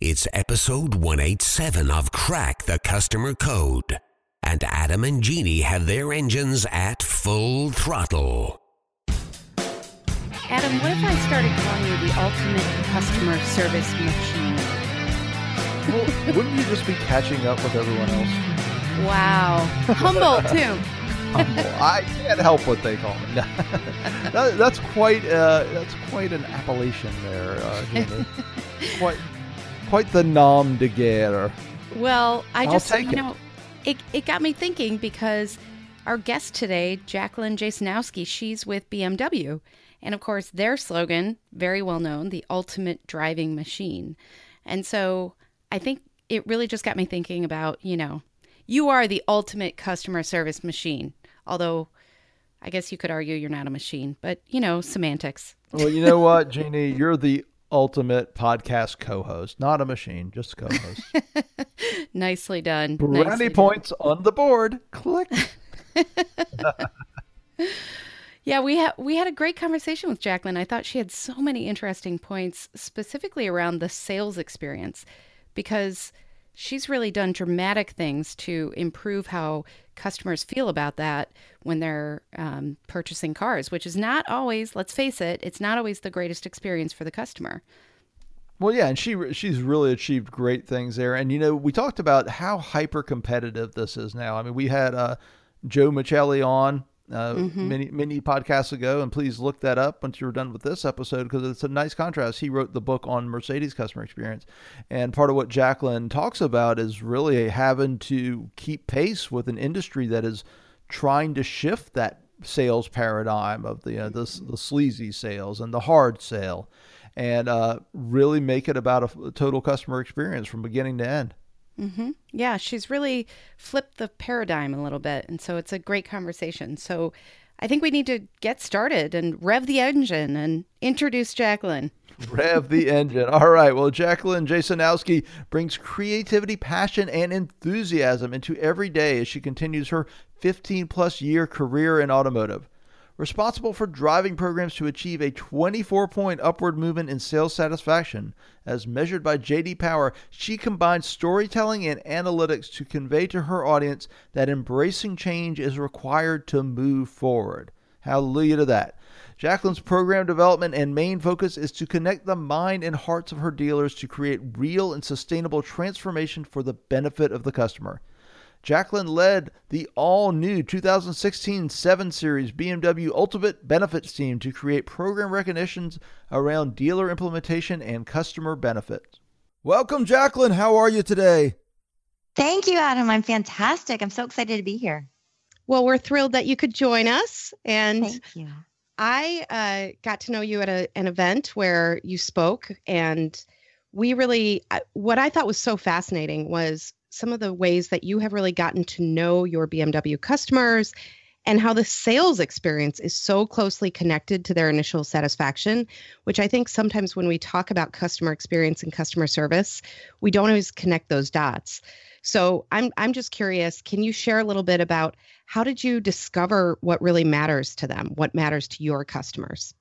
It's episode 187 of Crack the Customer Code. And Adam and Jeannie have their engines at full throttle. Adam, what if I started calling you the ultimate customer service machine? Well, wouldn't you just be catching up with everyone else? Wow. Humble, too. Humble. I can't help what they call me. that, that's quite uh, that's quite an appellation there, uh, Jeannie. quite quite the nom de guerre. Well, I I'll just, you it. know, it, it got me thinking because our guest today, Jacqueline Jasonowski, she's with BMW. And of course, their slogan, very well known, the ultimate driving machine. And so I think it really just got me thinking about, you know, you are the ultimate customer service machine. Although I guess you could argue you're not a machine, but, you know, semantics. Well, you know what, Jeannie, you're the ultimate podcast co-host, not a machine, just co-host. Nicely done. Brownie Nicely done. points on the board. Click. Yeah, we had we had a great conversation with Jacqueline. I thought she had so many interesting points, specifically around the sales experience, because she's really done dramatic things to improve how customers feel about that when they're um, purchasing cars, which is not always. Let's face it, it's not always the greatest experience for the customer. Well, yeah, and she she's really achieved great things there. And you know, we talked about how hyper competitive this is now. I mean, we had uh, Joe Michelli on uh, many many podcasts ago, and please look that up once you're done with this episode because it's a nice contrast. He wrote the book on Mercedes customer experience, and part of what Jacqueline talks about is really having to keep pace with an industry that is trying to shift that sales paradigm of the uh, the, the sleazy sales and the hard sale and uh, really make it about a total customer experience from beginning to end. Mm-hmm. Yeah, she's really flipped the paradigm a little bit. And so it's a great conversation. So I think we need to get started and rev the engine and introduce Jacqueline. Rev the engine. All right. Well, Jacqueline Jasonowski brings creativity, passion, and enthusiasm into every day as she continues her 15 plus year career in automotive. Responsible for driving programs to achieve a 24 point upward movement in sales satisfaction, as measured by JD Power, she combines storytelling and analytics to convey to her audience that embracing change is required to move forward. Hallelujah to that. Jacqueline's program development and main focus is to connect the mind and hearts of her dealers to create real and sustainable transformation for the benefit of the customer. Jacqueline led the all new 2016 7 Series BMW Ultimate Benefits team to create program recognitions around dealer implementation and customer benefits. Welcome, Jacqueline. How are you today? Thank you, Adam. I'm fantastic. I'm so excited to be here. Well, we're thrilled that you could join us. And Thank you. I uh, got to know you at a, an event where you spoke, and we really, uh, what I thought was so fascinating was some of the ways that you have really gotten to know your BMW customers and how the sales experience is so closely connected to their initial satisfaction, which I think sometimes when we talk about customer experience and customer service, we don't always connect those dots. So I'm I'm just curious, can you share a little bit about how did you discover what really matters to them, what matters to your customers?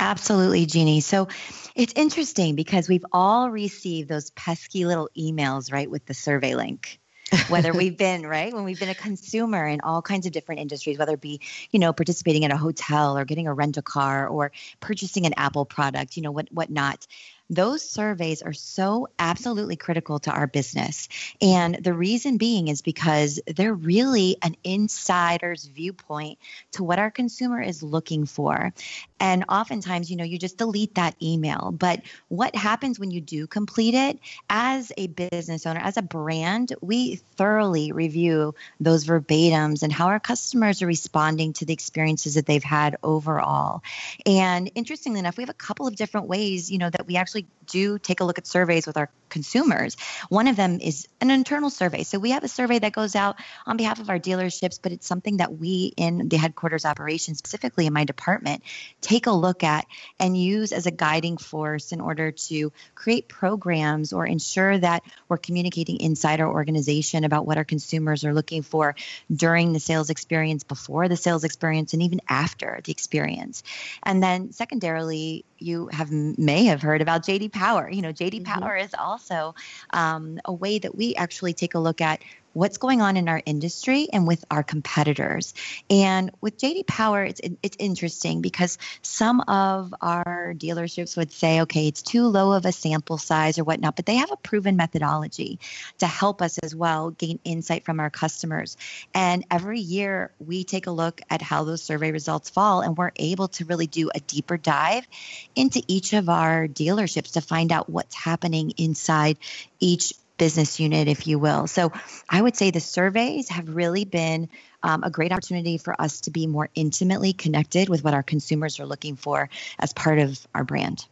Absolutely, Jeannie. So it's interesting because we've all received those pesky little emails, right, with the survey link. whether we've been right when we've been a consumer in all kinds of different industries whether it be you know participating in a hotel or getting a rental car or purchasing an apple product you know what what not those surveys are so absolutely critical to our business and the reason being is because they're really an insider's viewpoint to what our consumer is looking for and oftentimes you know you just delete that email. But what happens when you do complete it? As a business owner as a brand we thoroughly review those verbatims and how our customers are responding to the experiences that they've had overall. And interestingly enough we have a couple of different ways you know that we actually do take a look at surveys with our consumers. One of them is an internal survey. So we have a survey that goes out on behalf of our dealerships but it's something that we in the headquarters operation, specifically in my department take a look at and use as a guiding force in order to create programs or ensure that we're communicating inside our organization about what our consumers are looking for during the sales experience, before the sales experience, and even after the experience. And then secondarily, you have may have heard about JD Power. You know, JD mm-hmm. Power is also um, a way that we actually take a look at what's going on in our industry and with our competitors. And with JD Power, it's it's interesting because some of our dealerships would say, okay, it's too low of a sample size or whatnot, but they have a proven methodology to help us as well gain insight from our customers. And every year we take a look at how those survey results fall, and we're able to really do a deeper dive into each of our dealerships to find out what's happening inside each business unit, if you will. So I would say the surveys have really been um, a great opportunity for us to be more intimately connected with what our consumers are looking for as part of our brand.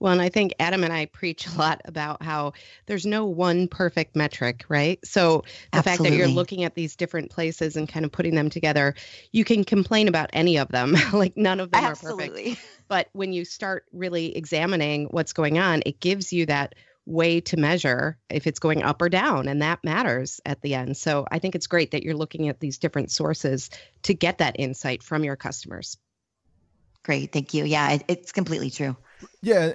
Well, and I think Adam and I preach a lot about how there's no one perfect metric, right? So the Absolutely. fact that you're looking at these different places and kind of putting them together, you can complain about any of them. like none of them Absolutely. are perfect. But when you start really examining what's going on, it gives you that way to measure if it's going up or down and that matters at the end. So i think it's great that you're looking at these different sources to get that insight from your customers. Great thank you. Yeah it, it's completely true. Yeah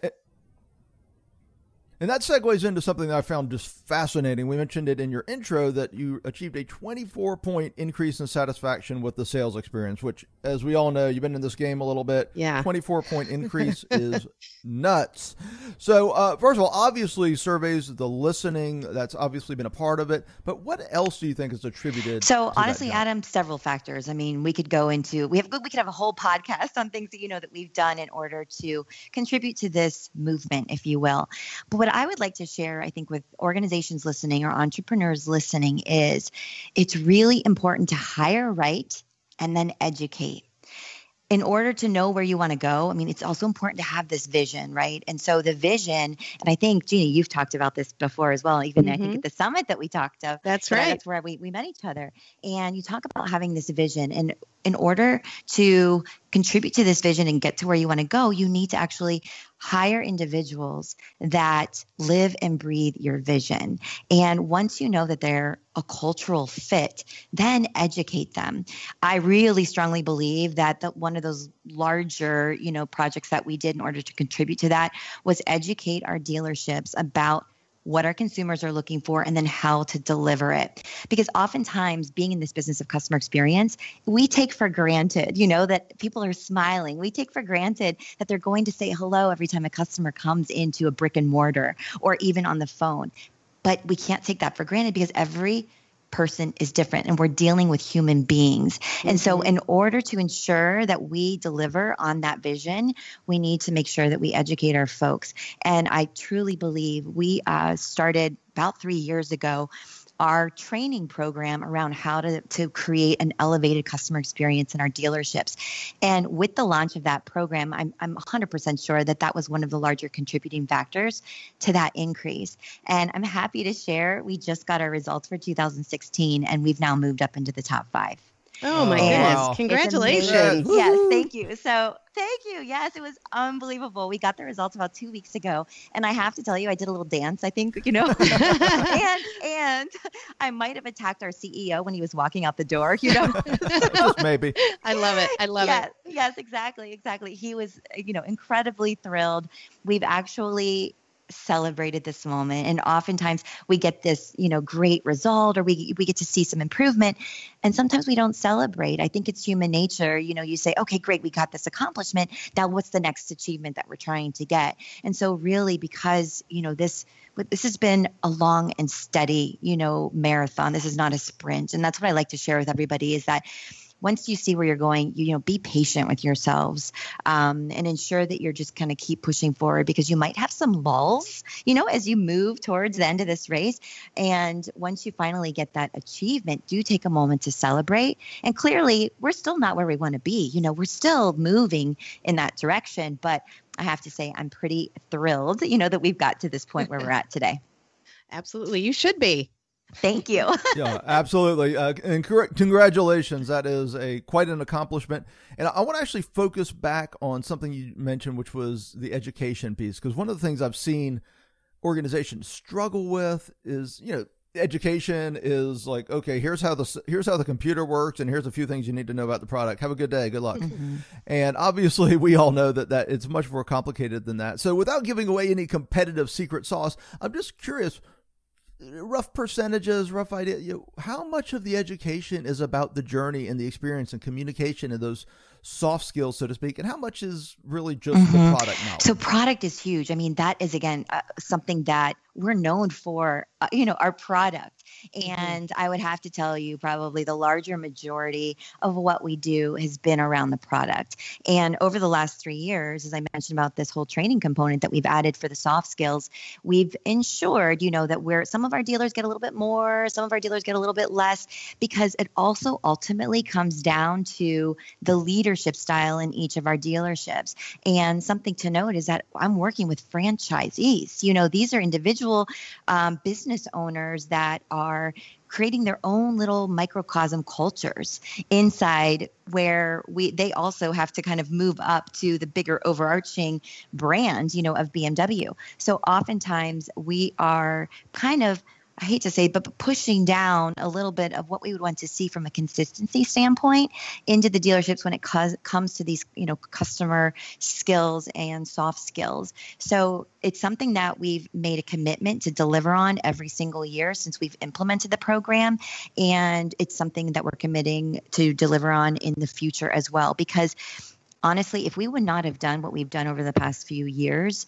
and that segues into something that I found just fascinating. We mentioned it in your intro that you achieved a 24 point increase in satisfaction with the sales experience, which, as we all know, you've been in this game a little bit. Yeah. 24 point increase is nuts. So, uh, first of all, obviously, surveys, the listening, that's obviously been a part of it. But what else do you think is attributed? So, honestly, Adam, several factors. I mean, we could go into, we have, we could have a whole podcast on things that, you know, that we've done in order to contribute to this movement, if you will. But what what I would like to share, I think, with organizations listening or entrepreneurs listening is it's really important to hire right and then educate in order to know where you want to go, I mean, it's also important to have this vision, right? And so the vision, and I think, Jeannie, you've talked about this before as well, even mm-hmm. I think mm-hmm. at the summit that we talked of. That's right. That's where we, we met each other. And you talk about having this vision. And in order to contribute to this vision and get to where you want to go, you need to actually hire individuals that live and breathe your vision. And once you know that they're a cultural fit, then educate them. I really strongly believe that the, one of those larger, you know, projects that we did in order to contribute to that was educate our dealerships about what our consumers are looking for, and then how to deliver it. Because oftentimes, being in this business of customer experience, we take for granted, you know, that people are smiling. We take for granted that they're going to say hello every time a customer comes into a brick and mortar or even on the phone. But we can't take that for granted because every person is different and we're dealing with human beings. Mm-hmm. And so, mm-hmm. in order to ensure that we deliver on that vision, we need to make sure that we educate our folks. And I truly believe we uh, started about three years ago our training program around how to, to create an elevated customer experience in our dealerships. And with the launch of that program, I'm, I'm 100% sure that that was one of the larger contributing factors to that increase. And I'm happy to share we just got our results for 2016 and we've now moved up into the top five. Oh my and goodness. Congratulations. Yes, thank you. So thank you. Yes, it was unbelievable. We got the results about two weeks ago. And I have to tell you, I did a little dance, I think, you know. and and I might have attacked our CEO when he was walking out the door, you know. maybe. I love it. I love yes, it. Yes, exactly, exactly. He was, you know, incredibly thrilled. We've actually celebrated this moment. And oftentimes we get this you know great result or we we get to see some improvement. And sometimes we don't celebrate. I think it's human nature. You know you say okay great we got this accomplishment. Now what's the next achievement that we're trying to get? And so really because you know this this has been a long and steady you know marathon. This is not a sprint. And that's what i like to share with everybody is that once you see where you're going, you, you know, be patient with yourselves um, and ensure that you're just kind of keep pushing forward because you might have some lulls, you know, as you move towards the end of this race. And once you finally get that achievement, do take a moment to celebrate. And clearly, we're still not where we want to be. You know, we're still moving in that direction, but I have to say, I'm pretty thrilled, you know, that we've got to this point where we're at today. Absolutely. You should be. Thank you. yeah, absolutely. Uh, and congratulations. That is a quite an accomplishment. And I want to actually focus back on something you mentioned, which was the education piece. Because one of the things I've seen organizations struggle with is, you know, education is like okay here's how the here's how the computer works and here's a few things you need to know about the product have a good day good luck mm-hmm. and obviously we all know that that it's much more complicated than that so without giving away any competitive secret sauce i'm just curious rough percentages, rough idea. You know, how much of the education is about the journey and the experience and communication and those soft skills, so to speak, and how much is really just mm-hmm. the product knowledge? So, product is huge. I mean, that is again uh, something that we're known for. Uh, you know, our product. And I would have to tell you, probably the larger majority of what we do has been around the product. And over the last three years, as I mentioned about this whole training component that we've added for the soft skills, we've ensured, you know, that where some of our dealers get a little bit more, some of our dealers get a little bit less, because it also ultimately comes down to the leadership style in each of our dealerships. And something to note is that I'm working with franchisees. You know, these are individual um, business owners that are are creating their own little microcosm cultures inside where we they also have to kind of move up to the bigger overarching brand you know of BMW so oftentimes we are kind of I hate to say, but pushing down a little bit of what we would want to see from a consistency standpoint into the dealerships when it co- comes to these, you know, customer skills and soft skills. So it's something that we've made a commitment to deliver on every single year since we've implemented the program, and it's something that we're committing to deliver on in the future as well. Because honestly, if we would not have done what we've done over the past few years,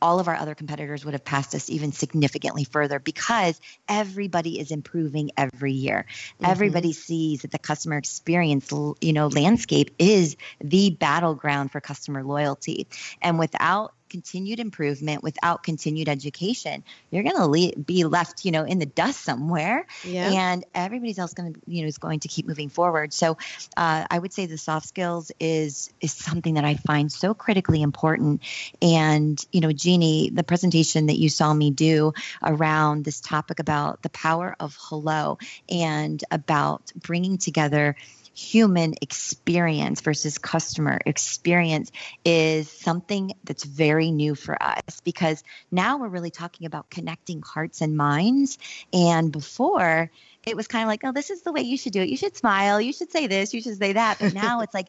all of our other competitors would have passed us even significantly further because everybody is improving every year. Mm-hmm. Everybody sees that the customer experience, you know, landscape is the battleground for customer loyalty. And without continued improvement, without continued education, you're going to le- be left, you know, in the dust somewhere. Yeah. And everybody's else going to, you know, is going to keep moving forward. So uh, I would say the soft skills is is something that I find so critically important. And you know, Jeannie, the presentation that you saw me do around this topic about the power of hello and about bringing together human experience versus customer experience is something that's very new for us because now we're really talking about connecting hearts and minds. And before, it was kind of like, oh, this is the way you should do it. You should smile. You should say this. You should say that. But now it's like,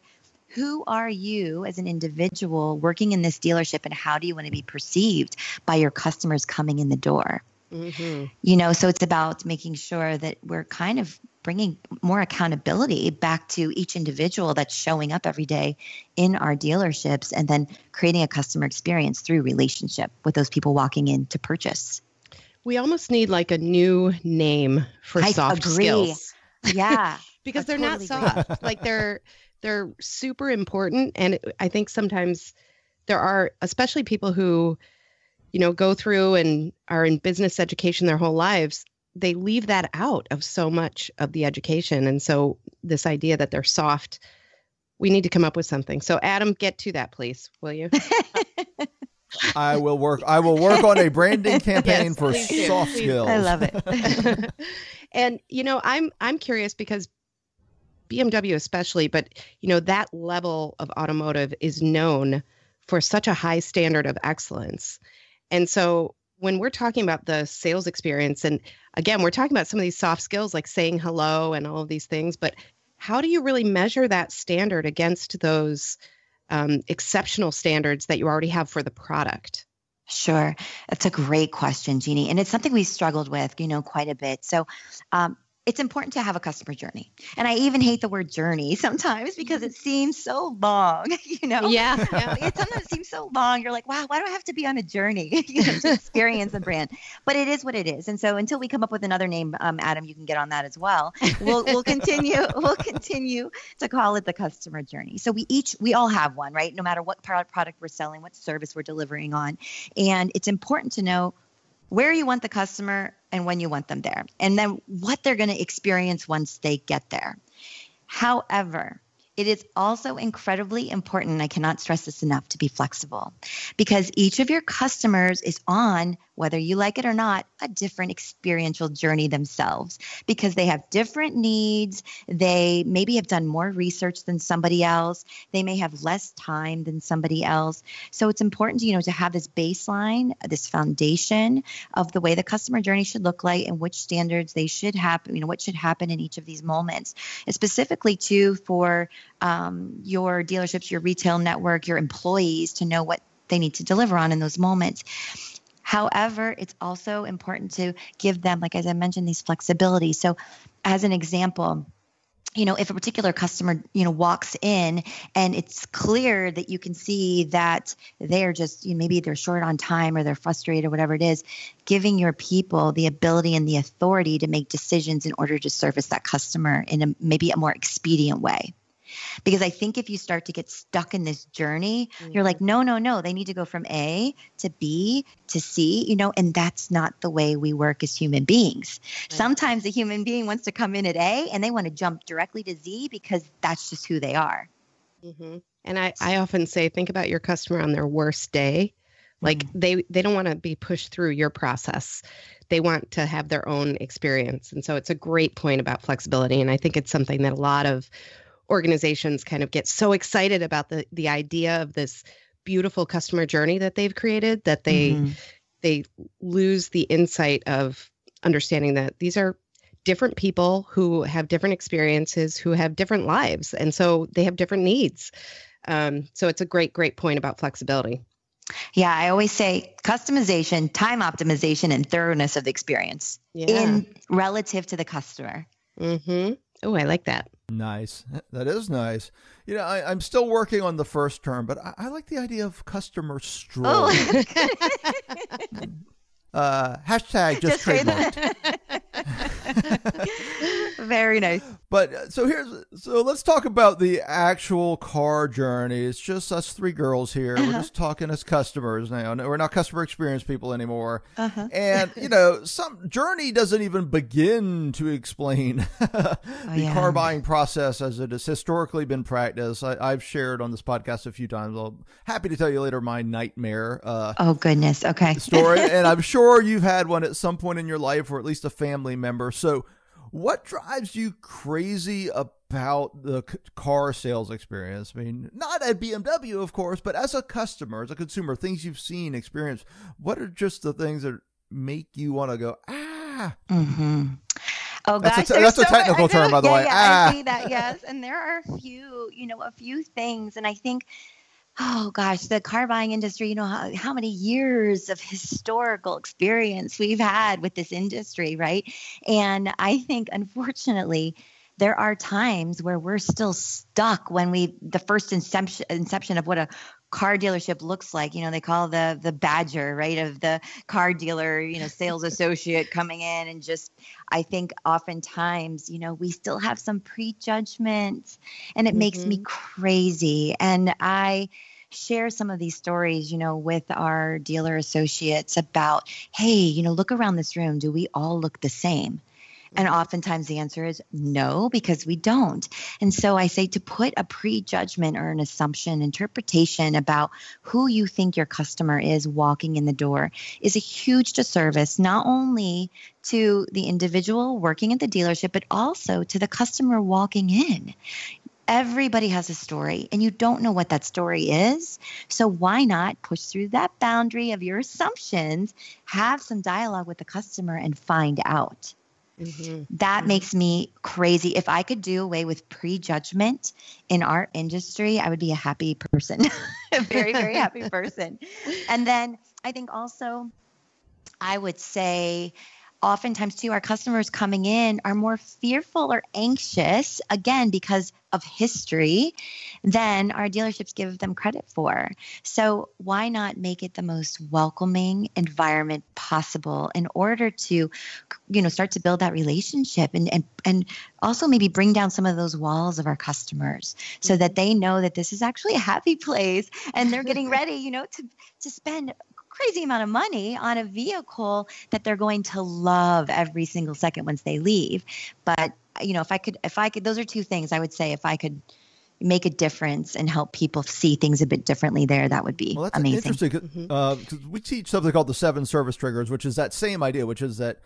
who are you as an individual working in this dealership and how do you want to be perceived by your customers coming in the door? Mm-hmm. You know, so it's about making sure that we're kind of bringing more accountability back to each individual that's showing up every day in our dealerships and then creating a customer experience through relationship with those people walking in to purchase. We almost need like a new name for I soft agree. skills. Yeah. because they're totally not soft. like they're they're super important and I think sometimes there are especially people who you know go through and are in business education their whole lives they leave that out of so much of the education. And so this idea that they're soft, we need to come up with something. So Adam, get to that, please, will you? I will work. I will work on a branding campaign yes, for soft do. skills. I love it. and you know, I'm I'm curious because BMW especially, but you know that level of automotive is known for such a high standard of excellence. And so when we're talking about the sales experience, and again, we're talking about some of these soft skills like saying hello and all of these things, but how do you really measure that standard against those um, exceptional standards that you already have for the product? Sure. That's a great question, Jeannie. And it's something we struggled with, you know, quite a bit. So, um, it's important to have a customer journey. And I even hate the word journey sometimes because it seems so long, you know? Yeah. it sometimes seems so long. You're like, wow, why do I have to be on a journey you know, to experience a brand? But it is what it is. And so until we come up with another name, um, Adam, you can get on that as well. We'll, we'll continue, we'll continue to call it the customer journey. So we each, we all have one, right? No matter what product we're selling, what service we're delivering on. And it's important to know where you want the customer and when you want them there, and then what they're going to experience once they get there. However, it is also incredibly important, I cannot stress this enough, to be flexible because each of your customers is on whether you like it or not, a different experiential journey themselves because they have different needs. They maybe have done more research than somebody else. They may have less time than somebody else. So it's important, you know, to have this baseline, this foundation of the way the customer journey should look like and which standards they should happen, you know, what should happen in each of these moments. And specifically too for um, your dealerships, your retail network, your employees to know what they need to deliver on in those moments. However, it's also important to give them, like as I mentioned, these flexibility. So, as an example, you know if a particular customer you know walks in and it's clear that you can see that they're just you know, maybe they're short on time or they're frustrated or whatever it is giving your people the ability and the authority to make decisions in order to service that customer in a maybe a more expedient way because I think if you start to get stuck in this journey, mm-hmm. you're like, mm-hmm. no, no, no, they need to go from A to B to C, you know, and that's not the way we work as human beings. Right. Sometimes a human being wants to come in at A and they want to jump directly to Z because that's just who they are. Mm-hmm. And I, I often say, think about your customer on their worst day. Like mm-hmm. they they don't want to be pushed through your process. They want to have their own experience. And so it's a great point about flexibility. And I think it's something that a lot of organizations kind of get so excited about the the idea of this beautiful customer journey that they've created that they mm-hmm. they lose the insight of understanding that these are different people who have different experiences who have different lives and so they have different needs um, so it's a great great point about flexibility yeah, I always say customization, time optimization, and thoroughness of the experience yeah. in relative to the customer. Mm-hmm. Oh, I like that. Nice. That is nice. You know, I, am still working on the first term, but I, I like the idea of customer stroll. Oh. uh, hashtag just, just trademarked. Very nice. But uh, so here's so let's talk about the actual car journey. It's just us three girls here. Uh-huh. We're just talking as customers now. We're not customer experience people anymore. Uh-huh. And you know, some journey doesn't even begin to explain the oh, yeah. car buying process as it has historically been practiced. I, have shared on this podcast a few times. I'm happy to tell you later my nightmare. Uh, oh goodness. Okay. Story, and I'm sure you've had one at some point in your life, or at least a family member. So what drives you crazy about the car sales experience? I mean, not at BMW, of course, but as a customer, as a consumer, things you've seen, experienced. What are just the things that make you want to go ah? Mm-hmm. Oh gosh, that's a, that's so, a technical term, by the yeah, way. Yeah, ah. I see that. Yes, and there are a few, you know, a few things, and I think oh gosh, the car buying industry, you know, how, how many years of historical experience we've had with this industry, right? And I think, unfortunately, there are times where we're still stuck when we the first inception inception of what a car dealership looks like you know they call the the badger right of the car dealer you know sales associate coming in and just i think oftentimes you know we still have some prejudgment and it mm-hmm. makes me mm-hmm. crazy and i share some of these stories, you know, with our dealer associates about, hey, you know, look around this room. Do we all look the same? And mm-hmm. oftentimes the answer is no, because we don't. And so I say to put a prejudgment or an assumption, interpretation about who you think your customer is walking in the door is a huge disservice, not only to the individual working at the dealership, but also to the customer walking in everybody has a story and you don't know what that story is. So why not push through that boundary of your assumptions, have some dialogue with the customer and find out. Mm-hmm. That mm-hmm. makes me crazy. If I could do away with prejudgment in our industry, I would be a happy person, a very, very happy person. And then I think also, I would say, oftentimes too our customers coming in are more fearful or anxious again because of history than our dealerships give them credit for. So why not make it the most welcoming environment possible in order to you know start to build that relationship and and, and also maybe bring down some of those walls of our customers so that mm-hmm. they know that this is actually a happy place and they're getting ready you know to to spend crazy amount of money on a vehicle that they're going to love every single second once they leave. But you know, if I could, if I could, those are two things I would say. If I could make a difference and help people see things a bit differently there, that would be well, that's amazing. Interesting because mm-hmm. uh, we teach something called the seven service triggers, which is that same idea, which is that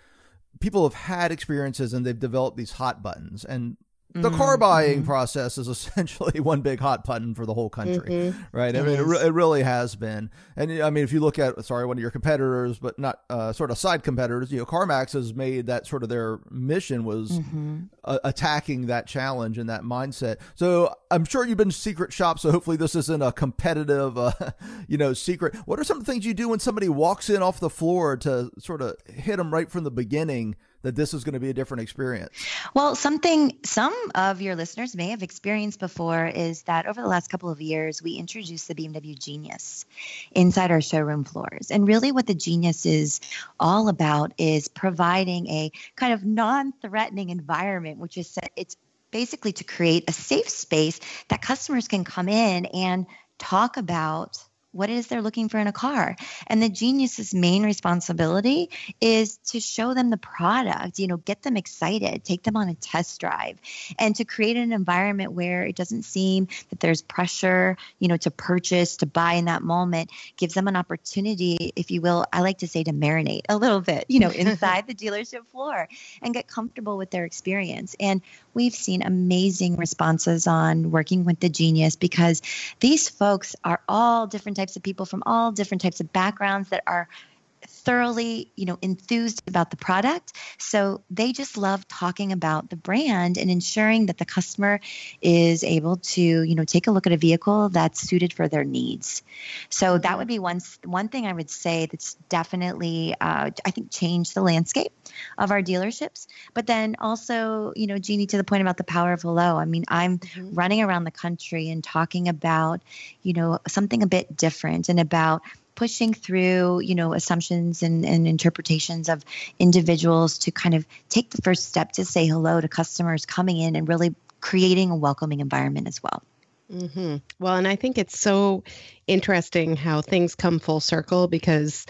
people have had experiences and they've developed these hot buttons and the mm-hmm. car buying mm-hmm. process is essentially one big hot button for the whole country, mm-hmm. right? I mean, it, re- it, really has been. And I mean, if you look at, sorry, one of your competitors, but not uh, sort of side competitors, you know, CarMax has made that sort of their mission was mm-hmm. uh, attacking that challenge and that mindset. So I'm sure you've been secret shop. So hopefully this isn't a competitive, uh, you know, secret. What are some things you do when somebody walks in off the floor to sort of hit them right from the beginning? That this is going to be a different experience? Well, something some of your listeners may have experienced before is that over the last couple of years, we introduced the BMW Genius inside our showroom floors. And really, what the Genius is all about is providing a kind of non threatening environment, which is it's basically to create a safe space that customers can come in and talk about what it is they're looking for in a car. And the genius's main responsibility is to show them the product, you know, get them excited, take them on a test drive, and to create an environment where it doesn't seem that there's pressure, you know, to purchase, to buy in that moment, gives them an opportunity, if you will, I like to say to marinate a little bit, you know, inside the dealership floor and get comfortable with their experience. And we've seen amazing responses on working with the genius because these folks are all different types of people from all different types of backgrounds that are thoroughly, you know, enthused about the product. So they just love talking about the brand and ensuring that the customer is able to, you know, take a look at a vehicle that's suited for their needs. So that would be one one thing I would say that's definitely, uh, I think, changed the landscape of our dealerships. But then also, you know, Jeannie, to the point about the power of hello. I mean, I'm mm-hmm. running around the country and talking about, you know, something a bit different and about pushing through, you know, assumptions and, and interpretations of individuals to kind of take the first step to say hello to customers coming in and really creating a welcoming environment as well. Mm-hmm. Well, and I think it's so interesting how things come full circle because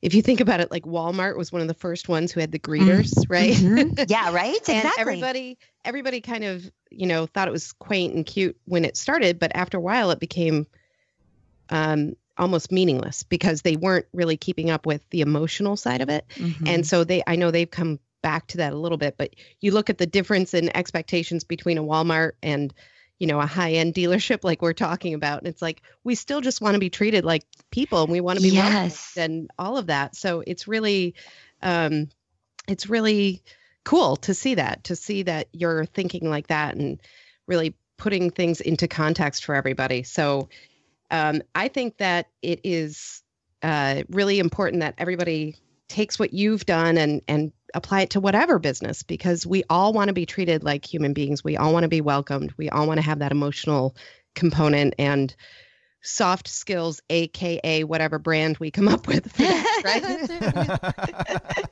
if you think about it, like Walmart was one of the first ones who had the greeters, mm-hmm. right? Mm-hmm. Yeah, right. Exactly. and everybody, everybody kind of, you know, thought it was quaint and cute when it started, but after a while, it became um, almost meaningless because they weren't really keeping up with the emotional side of it. Mm-hmm. And so they I know they've come back to that a little bit, but you look at the difference in expectations between a Walmart and you know a high-end dealership like we're talking about and it's like we still just want to be treated like people and we want to be yes. and all of that so it's really um it's really cool to see that to see that you're thinking like that and really putting things into context for everybody so um, I think that it is uh, really important that everybody takes what you've done and and apply it to whatever business because we all want to be treated like human beings. We all want to be welcomed. We all want to have that emotional component and soft skills, aka whatever brand we come up with. That, right?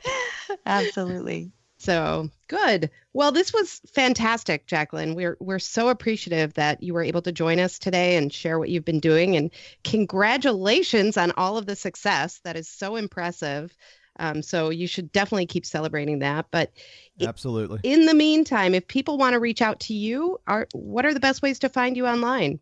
Absolutely. So good. Well, this was fantastic, Jacqueline. We're we're so appreciative that you were able to join us today and share what you've been doing. And congratulations on all of the success. That is so impressive. Um, so you should definitely keep celebrating that. But absolutely. In the meantime, if people want to reach out to you, are what are the best ways to find you online?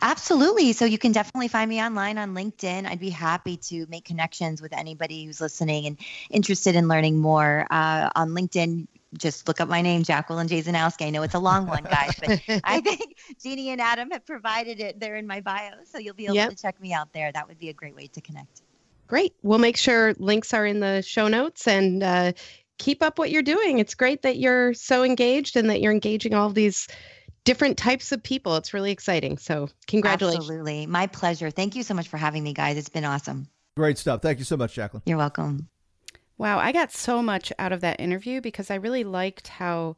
Absolutely. So you can definitely find me online on LinkedIn. I'd be happy to make connections with anybody who's listening and interested in learning more. Uh, on LinkedIn, just look up my name, Jacqueline Jazanowski. I know it's a long one, guys, but I think Jeannie and Adam have provided it there in my bio. So you'll be able yep. to check me out there. That would be a great way to connect. Great. We'll make sure links are in the show notes and uh, keep up what you're doing. It's great that you're so engaged and that you're engaging all these different types of people. It's really exciting. So, congratulations. Absolutely. My pleasure. Thank you so much for having me, guys. It's been awesome. Great stuff. Thank you so much, Jacqueline. You're welcome. Wow, I got so much out of that interview because I really liked how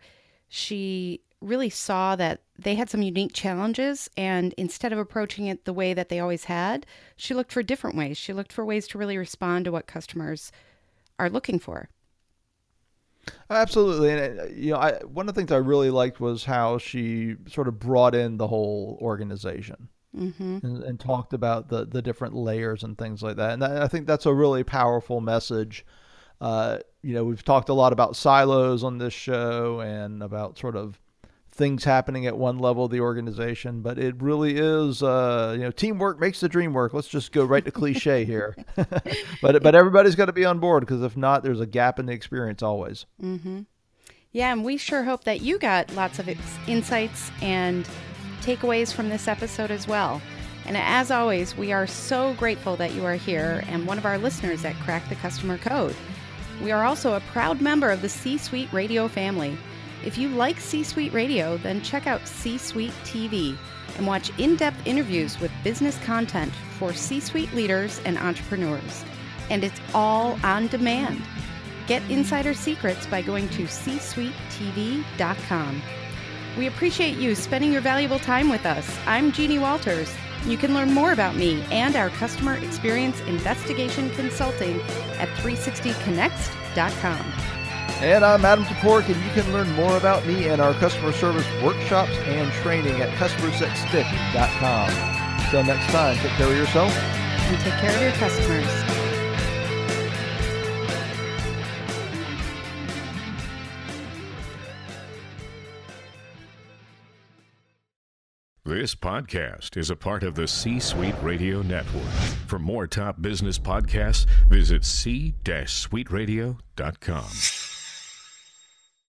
she really saw that they had some unique challenges and instead of approaching it the way that they always had, she looked for different ways. She looked for ways to really respond to what customers are looking for. Absolutely, and uh, you know, I, one of the things I really liked was how she sort of brought in the whole organization mm-hmm. and, and, talked about the the different layers and things like that. And I think that's a really powerful message. Uh, you know, we've talked a lot about silos on this show and about sort of things happening at one level of the organization. But it really is, uh, you know, teamwork makes the dream work. Let's just go right to cliche here. but but everybody's got to be on board because if not, there's a gap in the experience always. Mm-hmm. Yeah, and we sure hope that you got lots of insights and takeaways from this episode as well. And as always, we are so grateful that you are here and one of our listeners at Crack the Customer Code. We are also a proud member of the C Suite Radio family. If you like C Suite Radio, then check out C Suite TV and watch in depth interviews with business content for C suite leaders and entrepreneurs. And it's all on demand. Get insider secrets by going to csuitetv.com. We appreciate you spending your valuable time with us. I'm Jeannie Walters. You can learn more about me and our customer experience investigation consulting at 360connext.com. And I'm Adam Toporek, and you can learn more about me and our customer service workshops and training at customersthatstick.com. Until next time, take care of yourself and take care of your customers. This podcast is a part of the C Suite Radio Network. For more top business podcasts, visit c-suiteradio.com.